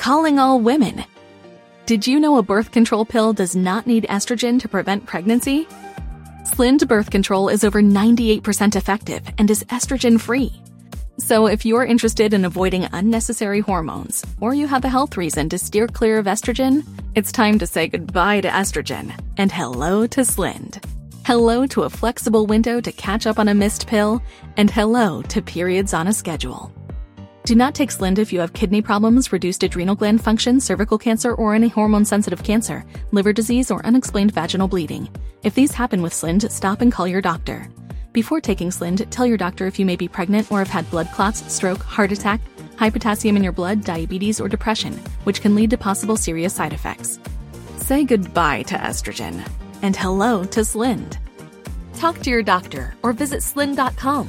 calling all women. Did you know a birth control pill does not need estrogen to prevent pregnancy? Slynd birth control is over 98% effective and is estrogen free. So, if you're interested in avoiding unnecessary hormones, or you have a health reason to steer clear of estrogen, it's time to say goodbye to estrogen and hello to Slynd. Hello to a flexible window to catch up on a missed pill, and hello to periods on a schedule. Do not take Slynd if you have kidney problems, reduced adrenal gland function, cervical cancer, or any hormone sensitive cancer, liver disease, or unexplained vaginal bleeding. If these happen with Slynd, stop and call your doctor. Before taking Slynd, tell your doctor if you may be pregnant or have had blood clots, stroke, heart attack, high potassium in your blood, diabetes, or depression, which can lead to possible serious side effects. Say goodbye to estrogen and hello to Slynd. Talk to your doctor or visit slynd.com.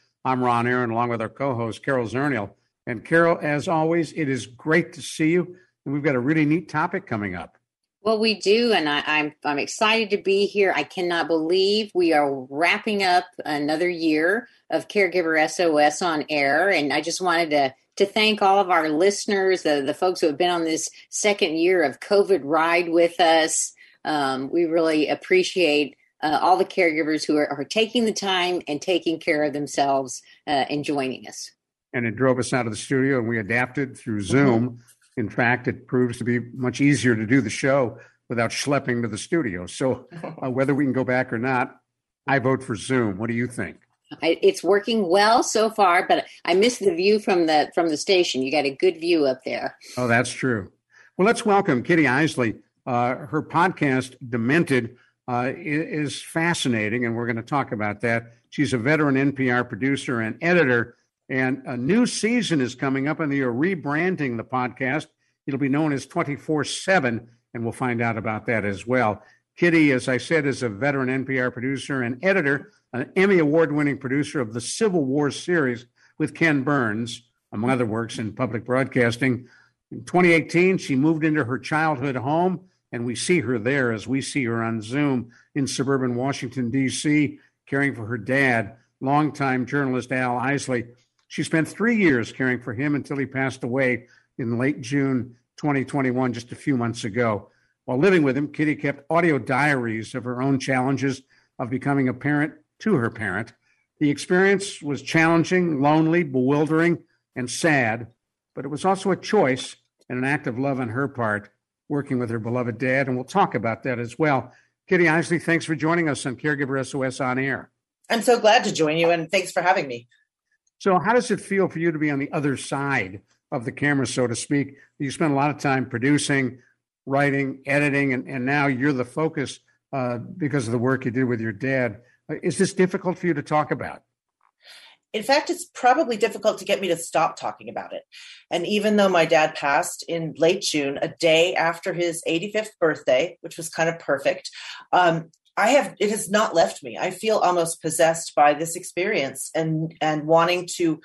I'm Ron Aaron, along with our co host, Carol Zernial. And Carol, as always, it is great to see you. And we've got a really neat topic coming up. Well, we do, and I, am I'm, I'm excited to be here. I cannot believe we are wrapping up another year of Caregiver SOS on air, and I just wanted to to thank all of our listeners, the the folks who have been on this second year of COVID ride with us. Um, we really appreciate uh, all the caregivers who are, are, taking the time and taking care of themselves uh, and joining us. And it drove us out of the studio, and we adapted through Zoom. Mm-hmm. In fact, it proves to be much easier to do the show without schlepping to the studio. So, uh, whether we can go back or not, I vote for Zoom. What do you think? I, it's working well so far, but I miss the view from the from the station. You got a good view up there. Oh, that's true. Well, let's welcome Kitty Eisele. Uh, her podcast, Demented, uh, is fascinating, and we're going to talk about that. She's a veteran NPR producer and editor, and a new season is coming up, and they are rebranding the podcast. It'll be known as 24 7, and we'll find out about that as well. Kitty, as I said, is a veteran NPR producer and editor, an Emmy Award winning producer of the Civil War series with Ken Burns, among other works in public broadcasting. In 2018, she moved into her childhood home and we see her there as we see her on Zoom in suburban Washington, D.C., caring for her dad, longtime journalist Al Eisele. She spent three years caring for him until he passed away in late June 2021, just a few months ago. While living with him, Kitty kept audio diaries of her own challenges of becoming a parent to her parent. The experience was challenging, lonely, bewildering, and sad, but it was also a choice and an act of love on her part working with her beloved dad, and we'll talk about that as well. Kitty Eisele, thanks for joining us on Caregiver SOS on air. I'm so glad to join you, and thanks for having me. So, how does it feel for you to be on the other side of the camera, so to speak? You spent a lot of time producing, writing, editing, and, and now you're the focus uh, because of the work you did with your dad. Uh, is this difficult for you to talk about? In fact, it's probably difficult to get me to stop talking about it. And even though my dad passed in late June, a day after his 85th birthday, which was kind of perfect, um, I have it has not left me. I feel almost possessed by this experience and and wanting to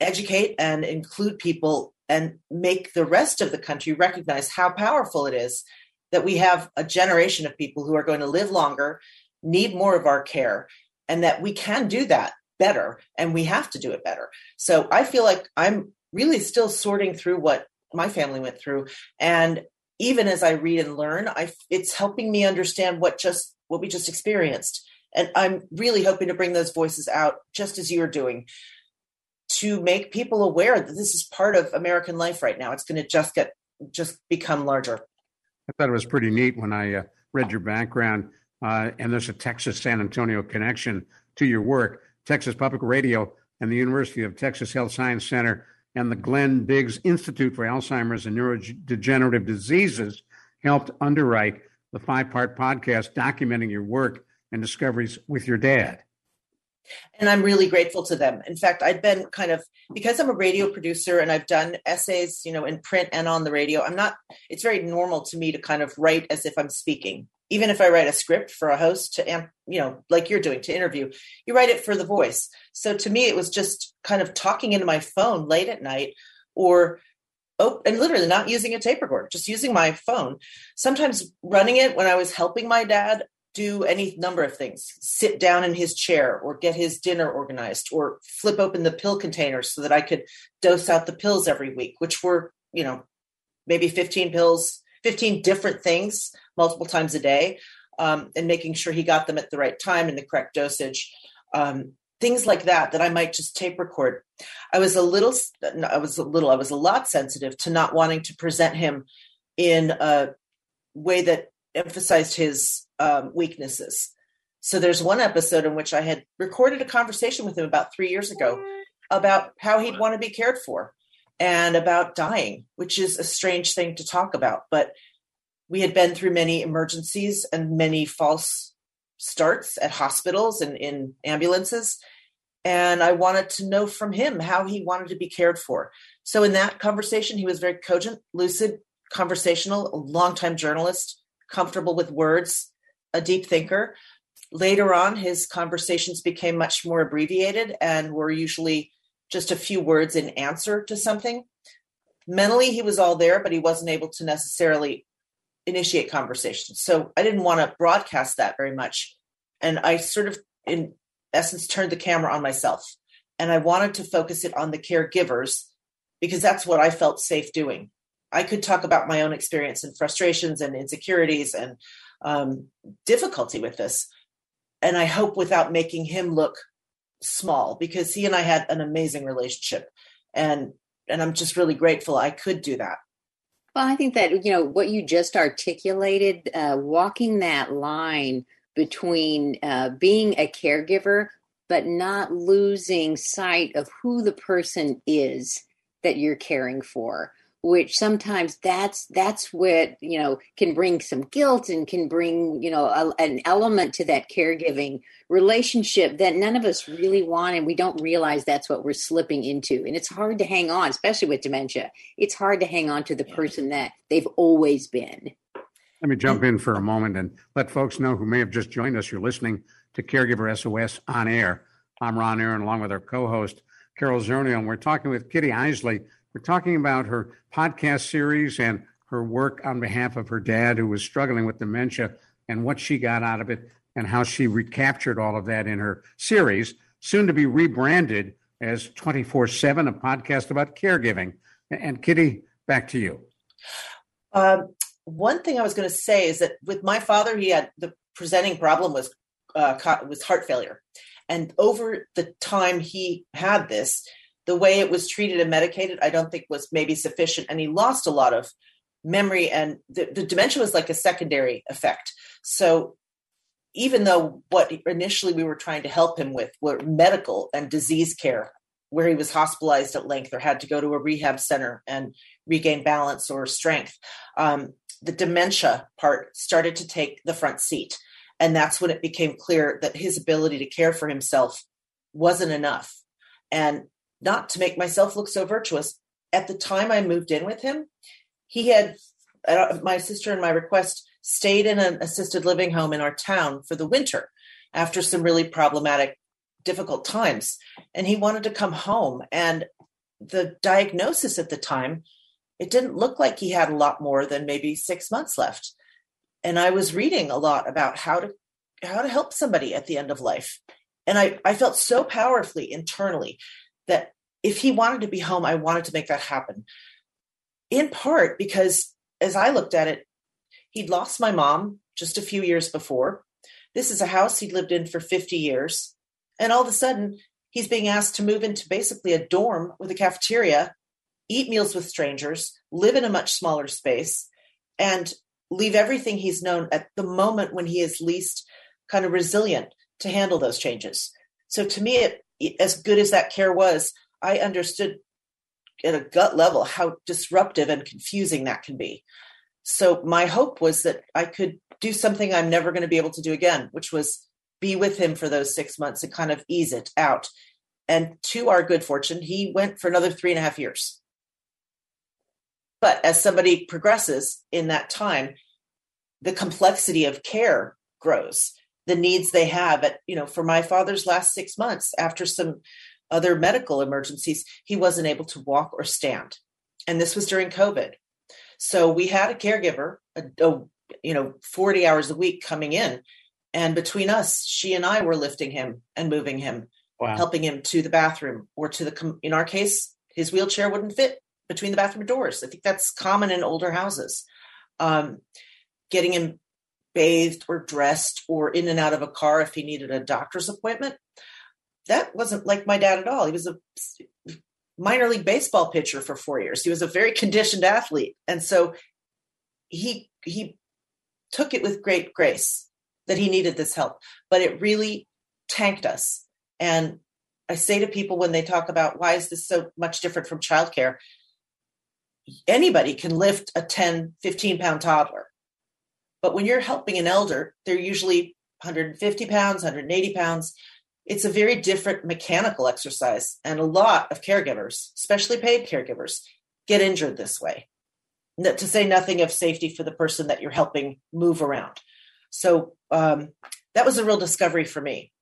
educate and include people and make the rest of the country recognize how powerful it is that we have a generation of people who are going to live longer, need more of our care, and that we can do that better and we have to do it better. So I feel like I'm really still sorting through what my family went through and even as I read and learn, I it's helping me understand what just what we just experienced. And I'm really hoping to bring those voices out just as you're doing to make people aware that this is part of American life right now. It's going to just get just become larger. I thought it was pretty neat when I uh, read your background, uh, and there's a Texas San Antonio connection to your work. Texas Public Radio, and the University of Texas Health Science Center and the Glenn Biggs Institute for Alzheimer's and Neurodegenerative Diseases helped underwrite the five part podcast documenting your work and discoveries with your dad. and I'm really grateful to them. In fact, I've been kind of because I'm a radio producer and I've done essays, you know, in print and on the radio. I'm not. It's very normal to me to kind of write as if I'm speaking. Even if I write a script for a host to, you know, like you're doing to interview, you write it for the voice. So to me, it was just kind of talking into my phone late at night, or oh, and literally not using a tape recorder, just using my phone. Sometimes running it when I was helping my dad do any number of things sit down in his chair or get his dinner organized or flip open the pill containers so that i could dose out the pills every week which were you know maybe 15 pills 15 different things multiple times a day um, and making sure he got them at the right time in the correct dosage um, things like that that i might just tape record. I was a little i was a little i was a lot sensitive to not wanting to present him in a way that emphasized his um, weaknesses. So there's one episode in which I had recorded a conversation with him about three years ago about how he'd want to be cared for and about dying, which is a strange thing to talk about. But we had been through many emergencies and many false starts at hospitals and in ambulances. And I wanted to know from him how he wanted to be cared for. So in that conversation, he was very cogent, lucid, conversational, a longtime journalist, comfortable with words, a deep thinker. Later on, his conversations became much more abbreviated and were usually just a few words in answer to something. Mentally, he was all there, but he wasn't able to necessarily initiate conversations. So I didn't want to broadcast that very much. And I sort of, in essence, turned the camera on myself. And I wanted to focus it on the caregivers because that's what I felt safe doing. I could talk about my own experience and frustrations and insecurities and um, difficulty with this. And I hope without making him look small because he and I had an amazing relationship. And and I'm just really grateful I could do that. Well, I think that, you know, what you just articulated, uh, walking that line between uh, being a caregiver, but not losing sight of who the person is that you're caring for which sometimes that's that's what you know can bring some guilt and can bring you know a, an element to that caregiving relationship that none of us really want and we don't realize that's what we're slipping into. And it's hard to hang on especially with dementia. It's hard to hang on to the person that they've always been. Let me jump in for a moment and let folks know who may have just joined us. You're listening to caregiver sos on air. I'm ron aaron along with our co-host carol zernial and we're talking with kitty Eisele we're talking about her podcast series and her work on behalf of her dad, who was struggling with dementia, and what she got out of it, and how she recaptured all of that in her series, soon to be rebranded as 24 7, a podcast about caregiving. And Kitty, back to you. Um, one thing I was going to say is that with my father, he had the presenting problem was uh, was heart failure, and over the time he had this, the way it was treated and medicated, I don't think was maybe sufficient. And he lost a lot of memory, and the, the dementia was like a secondary effect. So even though what initially we were trying to help him with were medical and disease care, where he was hospitalized at length or had to go to a rehab center and regain balance or strength, um, the dementia part started to take the front seat. And that's when it became clear that his ability to care for himself wasn't enough. And not to make myself look so virtuous. At the time I moved in with him, he had my sister and my request stayed in an assisted living home in our town for the winter after some really problematic, difficult times. And he wanted to come home. And the diagnosis at the time, it didn't look like he had a lot more than maybe six months left. And I was reading a lot about how to how to help somebody at the end of life. And I, I felt so powerfully internally that if he wanted to be home, I wanted to make that happen. In part because as I looked at it, he'd lost my mom just a few years before. This is a house he'd lived in for 50 years. And all of a sudden, he's being asked to move into basically a dorm with a cafeteria, eat meals with strangers, live in a much smaller space, and leave everything he's known at the moment when he is least kind of resilient to handle those changes. So to me, it, as good as that care was, I understood at a gut level how disruptive and confusing that can be. So my hope was that I could do something I'm never going to be able to do again, which was be with him for those six months and kind of ease it out. And to our good fortune, he went for another three and a half years. But as somebody progresses in that time, the complexity of care grows the needs they have. At you know for my father's last six months after some other medical emergencies he wasn't able to walk or stand. And this was during covid. So we had a caregiver a, a, you know 40 hours a week coming in. And between us she and i were lifting him and moving him wow. helping him to the bathroom or to the in our case his wheelchair wouldn't fit between the bathroom doors. I think that's common in older houses. Um, getting him bathed or dressed or in and out of a car if he needed a doctor's appointment. That wasn't like my dad at all. He was a minor league baseball pitcher for four years. He was a very conditioned athlete. And so he he took it with great grace that he needed this help. But it really tanked us. And I say to people when they talk about why is this so much different from childcare, anybody can lift a 10, 15 pound toddler but when you're helping an elder, they're usually 150 pounds, 180 pounds. It's a very different mechanical exercise. And a lot of caregivers, especially paid caregivers, get injured this way. To say nothing of safety for the person that you're helping move around. So um, that was a real discovery for me.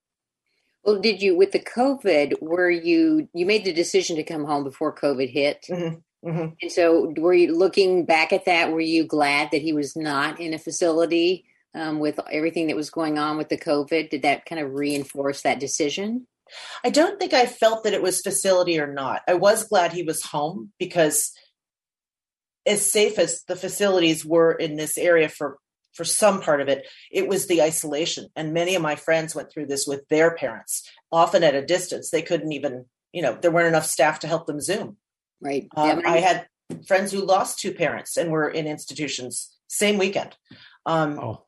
Well, did you with the COVID? Were you you made the decision to come home before COVID hit? Mm-hmm. Mm-hmm. And so, were you looking back at that? Were you glad that he was not in a facility um, with everything that was going on with the COVID? Did that kind of reinforce that decision? I don't think I felt that it was facility or not. I was glad he was home because, as safe as the facilities were in this area for for some part of it, it was the isolation. And many of my friends went through this with their parents, often at a distance. They couldn't even, you know, there weren't enough staff to help them Zoom. Right. Um, I had friends who lost two parents and were in institutions same weekend. Um, oh.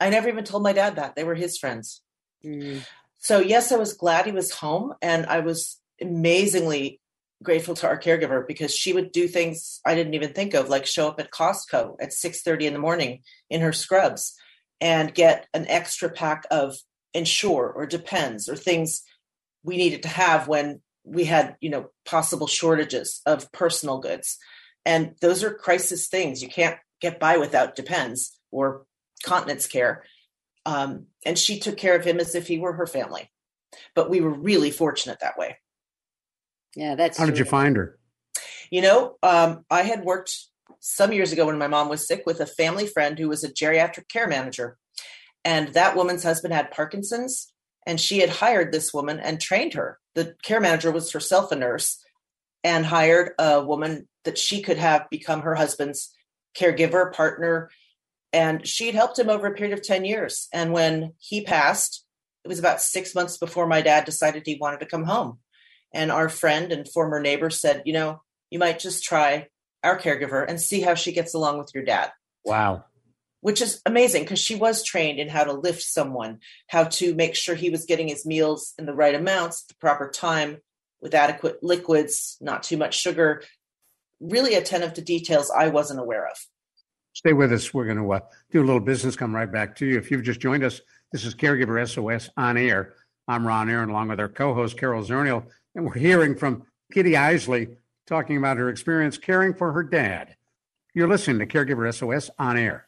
I never even told my dad that they were his friends. Mm. So yes, I was glad he was home, and I was amazingly grateful to our caregiver because she would do things I didn't even think of, like show up at Costco at six thirty in the morning in her scrubs and get an extra pack of Ensure or Depends or things we needed to have when we had you know possible shortages of personal goods. And those are crisis things. You can't get by without depends or continence care. Um, and she took care of him as if he were her family. But we were really fortunate that way. Yeah that's how true. did you find her? You know um, i had worked some years ago when my mom was sick with a family friend who was a geriatric care manager. And that woman's husband had parkinson's and she had hired this woman and trained her. The care manager was herself a nurse and hired a woman that she could have become her husband's caregiver, partner. And she'd helped him over a period of 10 years. And when he passed, it was about six months before my dad decided he wanted to come home. And our friend and former neighbor said, You know, you might just try our caregiver and see how she gets along with your dad. Wow which is amazing because she was trained in how to lift someone, how to make sure he was getting his meals in the right amounts, the proper time, with adequate liquids, not too much sugar. Really attentive to details I wasn't aware of. Stay with us. We're going to uh, do a little business. Come right back to you. If you've just joined us, this is Caregiver SOS on air. I'm Ron Aaron, along with our co-host Carol Zernial, and we're hearing from Kitty Eisele talking about her experience caring for her dad. You're listening to Caregiver SOS on air.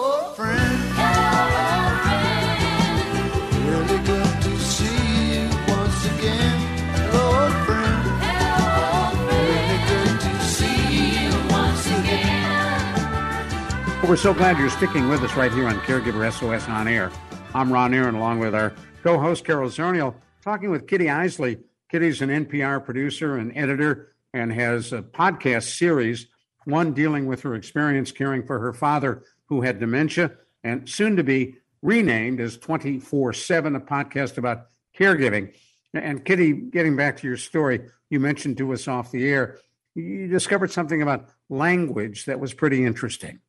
We're so glad you're sticking with us right here on Caregiver SOS on air. I'm Ron Aaron, along with our co-host Carol Zernial, talking with Kitty Eisele. Kitty's an NPR producer and editor and has a podcast series one dealing with her experience caring for her father who had dementia, and soon to be renamed as 24 7, a podcast about caregiving. And Kitty, getting back to your story, you mentioned to us off the air, you discovered something about language that was pretty interesting.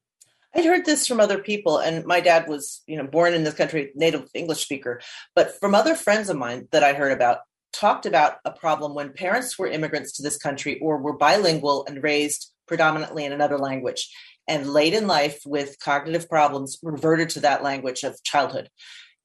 I'd heard this from other people, and my dad was, you know, born in this country, native English speaker. But from other friends of mine that I heard about, talked about a problem when parents were immigrants to this country or were bilingual and raised predominantly in another language, and late in life with cognitive problems reverted to that language of childhood,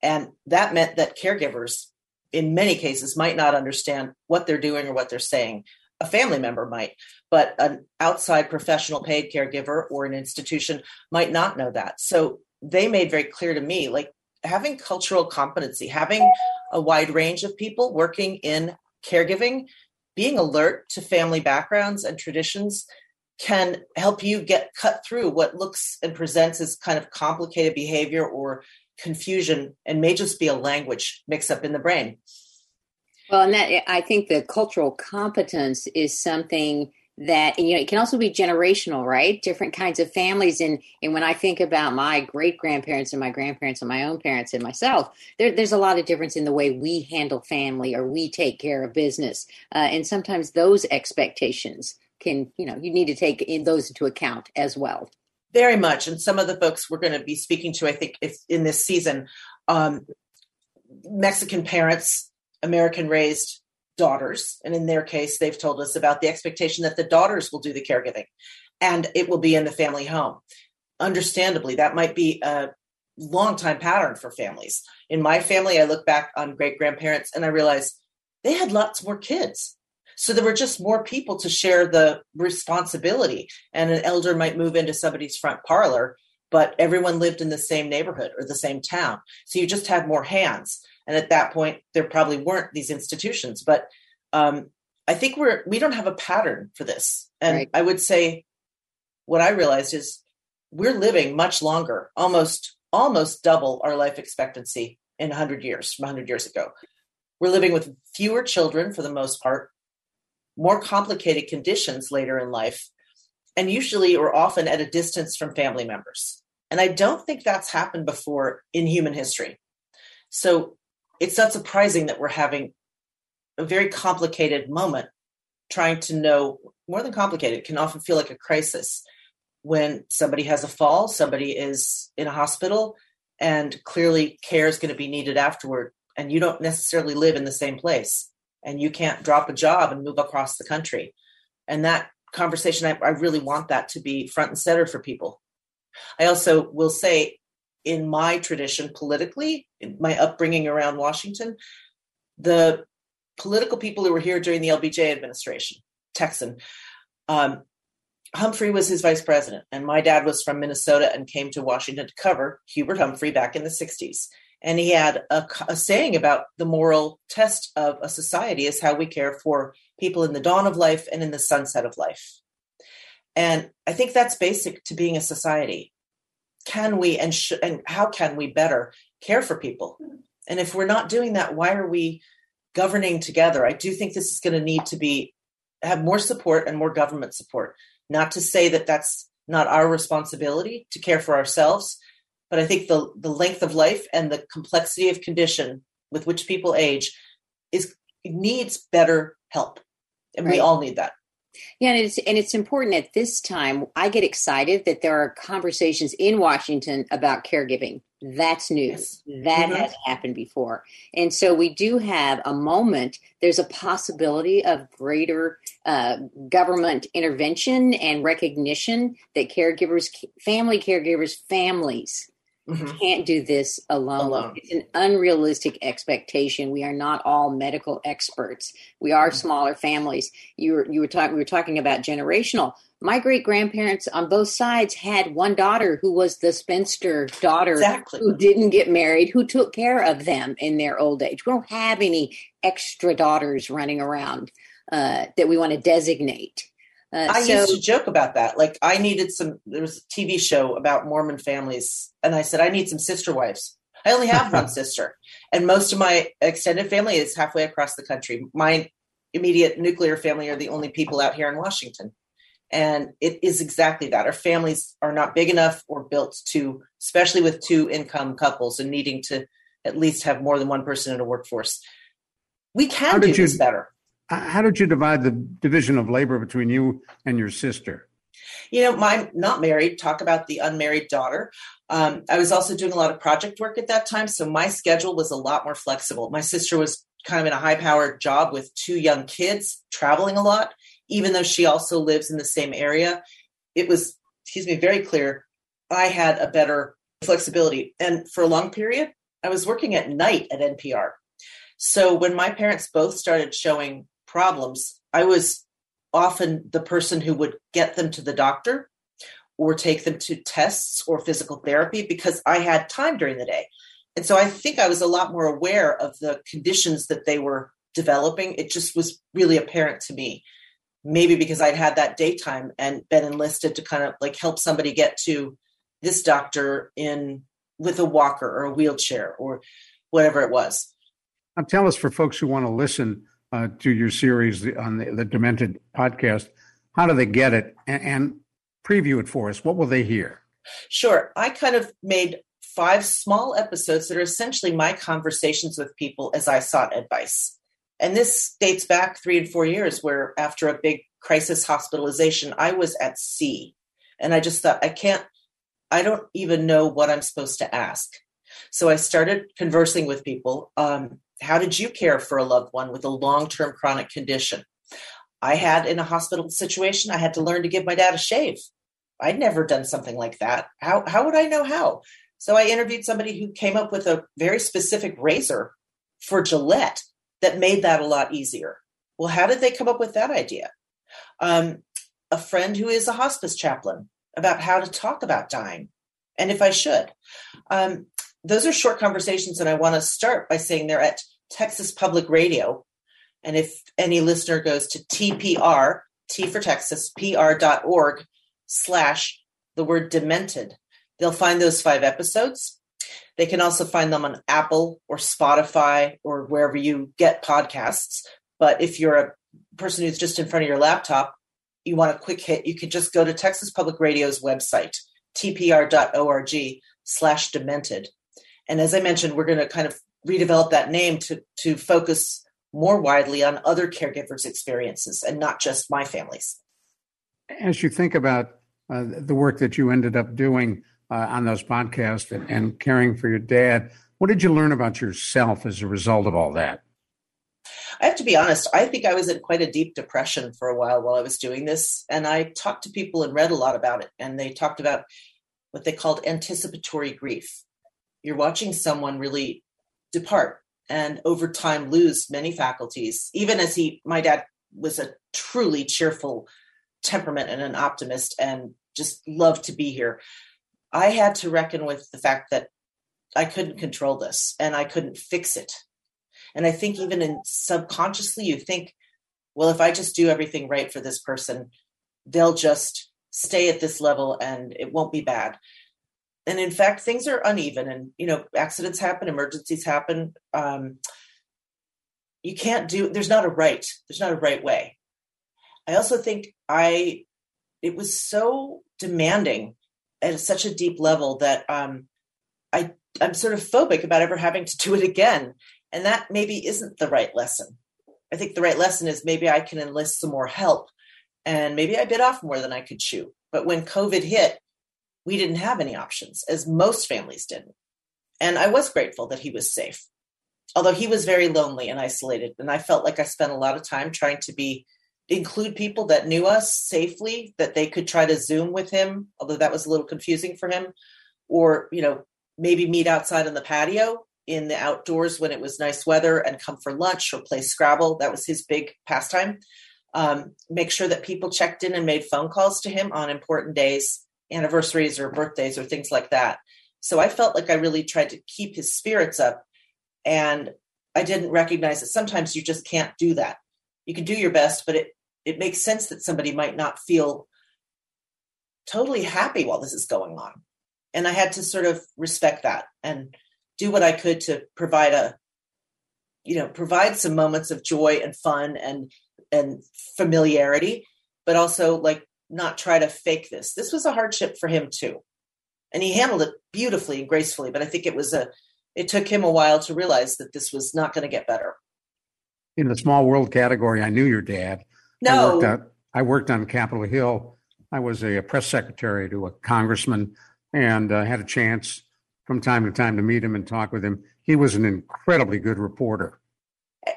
and that meant that caregivers, in many cases, might not understand what they're doing or what they're saying. A family member might, but an outside professional paid caregiver or an institution might not know that. So they made very clear to me like having cultural competency, having a wide range of people working in caregiving, being alert to family backgrounds and traditions can help you get cut through what looks and presents as kind of complicated behavior or confusion and may just be a language mix up in the brain. Well, and that I think the cultural competence is something that you know it can also be generational right different kinds of families and and when i think about my great grandparents and my grandparents and my own parents and myself there, there's a lot of difference in the way we handle family or we take care of business uh, and sometimes those expectations can you know you need to take in those into account as well very much and some of the folks we're going to be speaking to i think in this season um, mexican parents american raised daughters. And in their case, they've told us about the expectation that the daughters will do the caregiving and it will be in the family home. Understandably, that might be a long time pattern for families. In my family, I look back on great grandparents and I realize they had lots more kids. So there were just more people to share the responsibility. And an elder might move into somebody's front parlor, but everyone lived in the same neighborhood or the same town. So you just had more hands. And at that point, there probably weren't these institutions. But um, I think we're we don't have a pattern for this. And right. I would say what I realized is we're living much longer, almost almost double our life expectancy in 100 years from 100 years ago. We're living with fewer children for the most part, more complicated conditions later in life, and usually or often at a distance from family members. And I don't think that's happened before in human history. So it's not surprising that we're having a very complicated moment trying to know more than complicated can often feel like a crisis when somebody has a fall somebody is in a hospital and clearly care is going to be needed afterward and you don't necessarily live in the same place and you can't drop a job and move across the country and that conversation I, I really want that to be front and center for people i also will say in my tradition politically, in my upbringing around Washington, the political people who were here during the LBJ administration, Texan, um, Humphrey was his vice president, and my dad was from Minnesota and came to Washington to cover Hubert Humphrey back in the 60s. And he had a, a, saying about the moral test of a society is how we care for people in the dawn of life and in the sunset of life. And I think that's basic to being a society. Can we and sh- and how can we better care for people? And if we're not doing that why are we governing together? I do think this is going to need to be have more support and more government support. Not to say that that's not our responsibility to care for ourselves but i think the the length of life and the complexity of condition with which people age is needs better help and right. we all need that yeah, and it's and it's important at this time. I get excited that there are conversations in Washington about caregiving. That's news. Yes. That mm-hmm. hasn't happened before. And so we do have a moment. There's a possibility of greater uh, government intervention and recognition that caregivers, family caregivers, families Mm-hmm. can't do this alone. alone. It's an unrealistic expectation. We are not all medical experts. We are mm-hmm. smaller families. You were you were talking we were talking about generational. My great grandparents on both sides had one daughter who was the spinster daughter exactly. who didn't get married, who took care of them in their old age. We don't have any extra daughters running around uh, that we want to designate. Uh, I so, used to joke about that. Like I needed some. There was a TV show about Mormon families, and I said I need some sister wives. I only have one sister, and most of my extended family is halfway across the country. My immediate nuclear family are the only people out here in Washington, And it is exactly that. Our families are not big enough or built to, especially with two income couples and needing to at least have more than one person in a workforce. We can do this better. How did you divide the division of labor between you and your sister? You know, I'm not married. Talk about the unmarried daughter. Um, I was also doing a lot of project work at that time, so my schedule was a lot more flexible. My sister was kind of in a high powered job with two young kids, traveling a lot, even though she also lives in the same area. It was, excuse me, very clear I had a better flexibility. And for a long period, I was working at night at NPR. So when my parents both started showing problems, I was often the person who would get them to the doctor or take them to tests or physical therapy because I had time during the day. And so I think I was a lot more aware of the conditions that they were developing. It just was really apparent to me. Maybe because I'd had that daytime and been enlisted to kind of like help somebody get to this doctor in with a walker or a wheelchair or whatever it was. Now, tell us for folks who want to listen uh, to your series on the, the, Demented podcast, how do they get it and, and preview it for us? What will they hear? Sure. I kind of made five small episodes that are essentially my conversations with people as I sought advice. And this dates back three and four years, where after a big crisis hospitalization, I was at sea. And I just thought, I can't, I don't even know what I'm supposed to ask. So I started conversing with people. Um, how did you care for a loved one with a long term chronic condition? I had in a hospital situation, I had to learn to give my dad a shave. I'd never done something like that. How, how would I know how? So I interviewed somebody who came up with a very specific razor for Gillette that made that a lot easier. Well, how did they come up with that idea? Um, a friend who is a hospice chaplain about how to talk about dying and if I should. Um, those are short conversations, and I want to start by saying they're at Texas Public Radio. And if any listener goes to TPR, T for Texas, PR.org slash the word demented, they'll find those five episodes. They can also find them on Apple or Spotify or wherever you get podcasts. But if you're a person who's just in front of your laptop, you want a quick hit, you could just go to Texas Public Radio's website, tpr.org slash demented. And as I mentioned, we're going to kind of redevelop that name to, to focus more widely on other caregivers' experiences and not just my family's. As you think about uh, the work that you ended up doing uh, on those podcasts and, and caring for your dad, what did you learn about yourself as a result of all that? I have to be honest, I think I was in quite a deep depression for a while while I was doing this. And I talked to people and read a lot about it. And they talked about what they called anticipatory grief. You're watching someone really depart and over time lose many faculties. Even as he, my dad was a truly cheerful temperament and an optimist and just loved to be here. I had to reckon with the fact that I couldn't control this and I couldn't fix it. And I think even in subconsciously, you think, well, if I just do everything right for this person, they'll just stay at this level and it won't be bad. And in fact, things are uneven and, you know, accidents happen, emergencies happen. Um, you can't do, there's not a right, there's not a right way. I also think I, it was so demanding at such a deep level that um, I, I'm sort of phobic about ever having to do it again. And that maybe isn't the right lesson. I think the right lesson is maybe I can enlist some more help and maybe I bit off more than I could chew. But when COVID hit, we didn't have any options, as most families didn't. And I was grateful that he was safe, although he was very lonely and isolated. And I felt like I spent a lot of time trying to be include people that knew us safely, that they could try to Zoom with him, although that was a little confusing for him, or you know maybe meet outside on the patio in the outdoors when it was nice weather and come for lunch or play Scrabble. That was his big pastime. Um, make sure that people checked in and made phone calls to him on important days, anniversaries or birthdays or things like that. So I felt like I really tried to keep his spirits up. And I didn't recognize that sometimes you just can't do that. You can do your best, but it, it makes sense that somebody might not feel totally happy while this is going on. And I had to sort of respect that and do what I could to provide a, you know, provide some moments of joy and fun and and familiarity, but also like not try to fake this. This was a hardship for him too. And he handled it beautifully and gracefully, but I think it was a it took him a while to realize that this was not going to get better. In the small world category, I knew your dad. No. I worked, out, I worked on Capitol Hill. I was a, press secretary to a congressman and uh, had a chance from time to time to meet him and talk with him. He was an incredibly good reporter.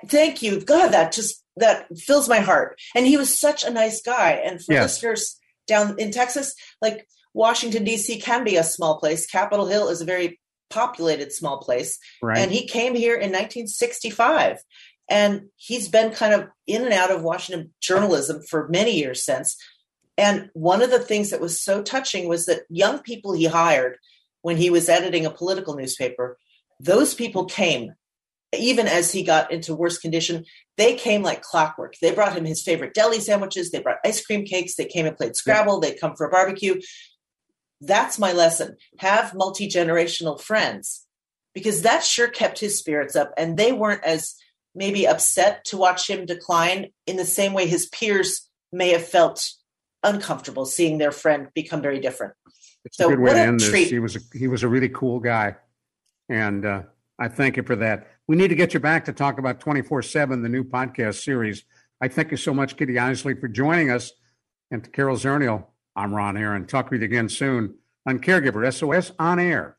Thank you. God, that just that fills my heart. And he was such a nice guy. And for Yes. listeners down in Texas, like Washington D.C. can be a small place. Capitol Hill is a very populated small place. Right. And he came here in 1965. And he's been kind of in and out of Washington journalism for many years since. And one of the things that was so touching was that young people he hired when he was editing a political newspaper, those people came even as he got into worse condition. They came like clockwork. They brought him his favorite deli sandwiches, they brought ice cream cakes, they came and played Scrabble, they'd come for a barbecue. That's my lesson. Have multi generational friends because that sure kept his spirits up. And they weren't as maybe upset to watch him decline in the same way his peers may have felt uncomfortable seeing their friend become very different. It's So a good way what to a end this. He was a, he was a really cool guy, and uh, I thank you for that. We need to get you back to talk about twenty four seven, the new podcast series. I thank you so much, Kitty Eisele, for joining us, and to Carol Zernial. I'm Ron Aaron. Talk with you again soon on Caregiver SOS on air.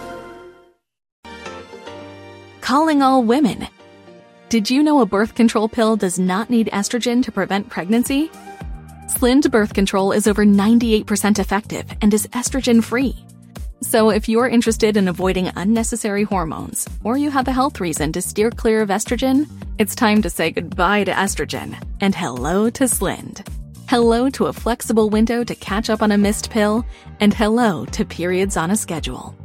Calling all women. Did you know a birth control pill does not need estrogen to prevent pregnancy? Slynd birth control is over 98% effective and is estrogen free. So if you're interested in avoiding unnecessary hormones, or you have a health reason to steer clear of estrogen, it's time to say goodbye to estrogen and hello to Slynd. Hello to a flexible window to catch up on a missed pill, and hello to periods on a schedule.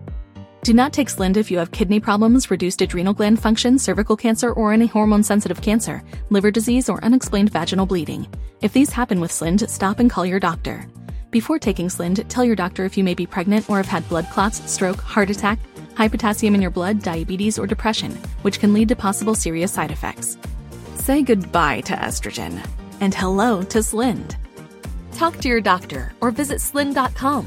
Do not take Slynd if you have kidney problems, reduced adrenal gland function, cervical cancer, or any hormone sensitive cancer, liver disease, or unexplained vaginal bleeding. If these happen with Slynd, stop and call your doctor. Before taking Slynd, tell your doctor if you may be pregnant or have had blood clots, stroke, heart attack, high potassium in your blood, diabetes, or depression, which can lead to possible serious side effects. Say goodbye to estrogen and hello to Slynd. Talk to your doctor or visit slynd.com.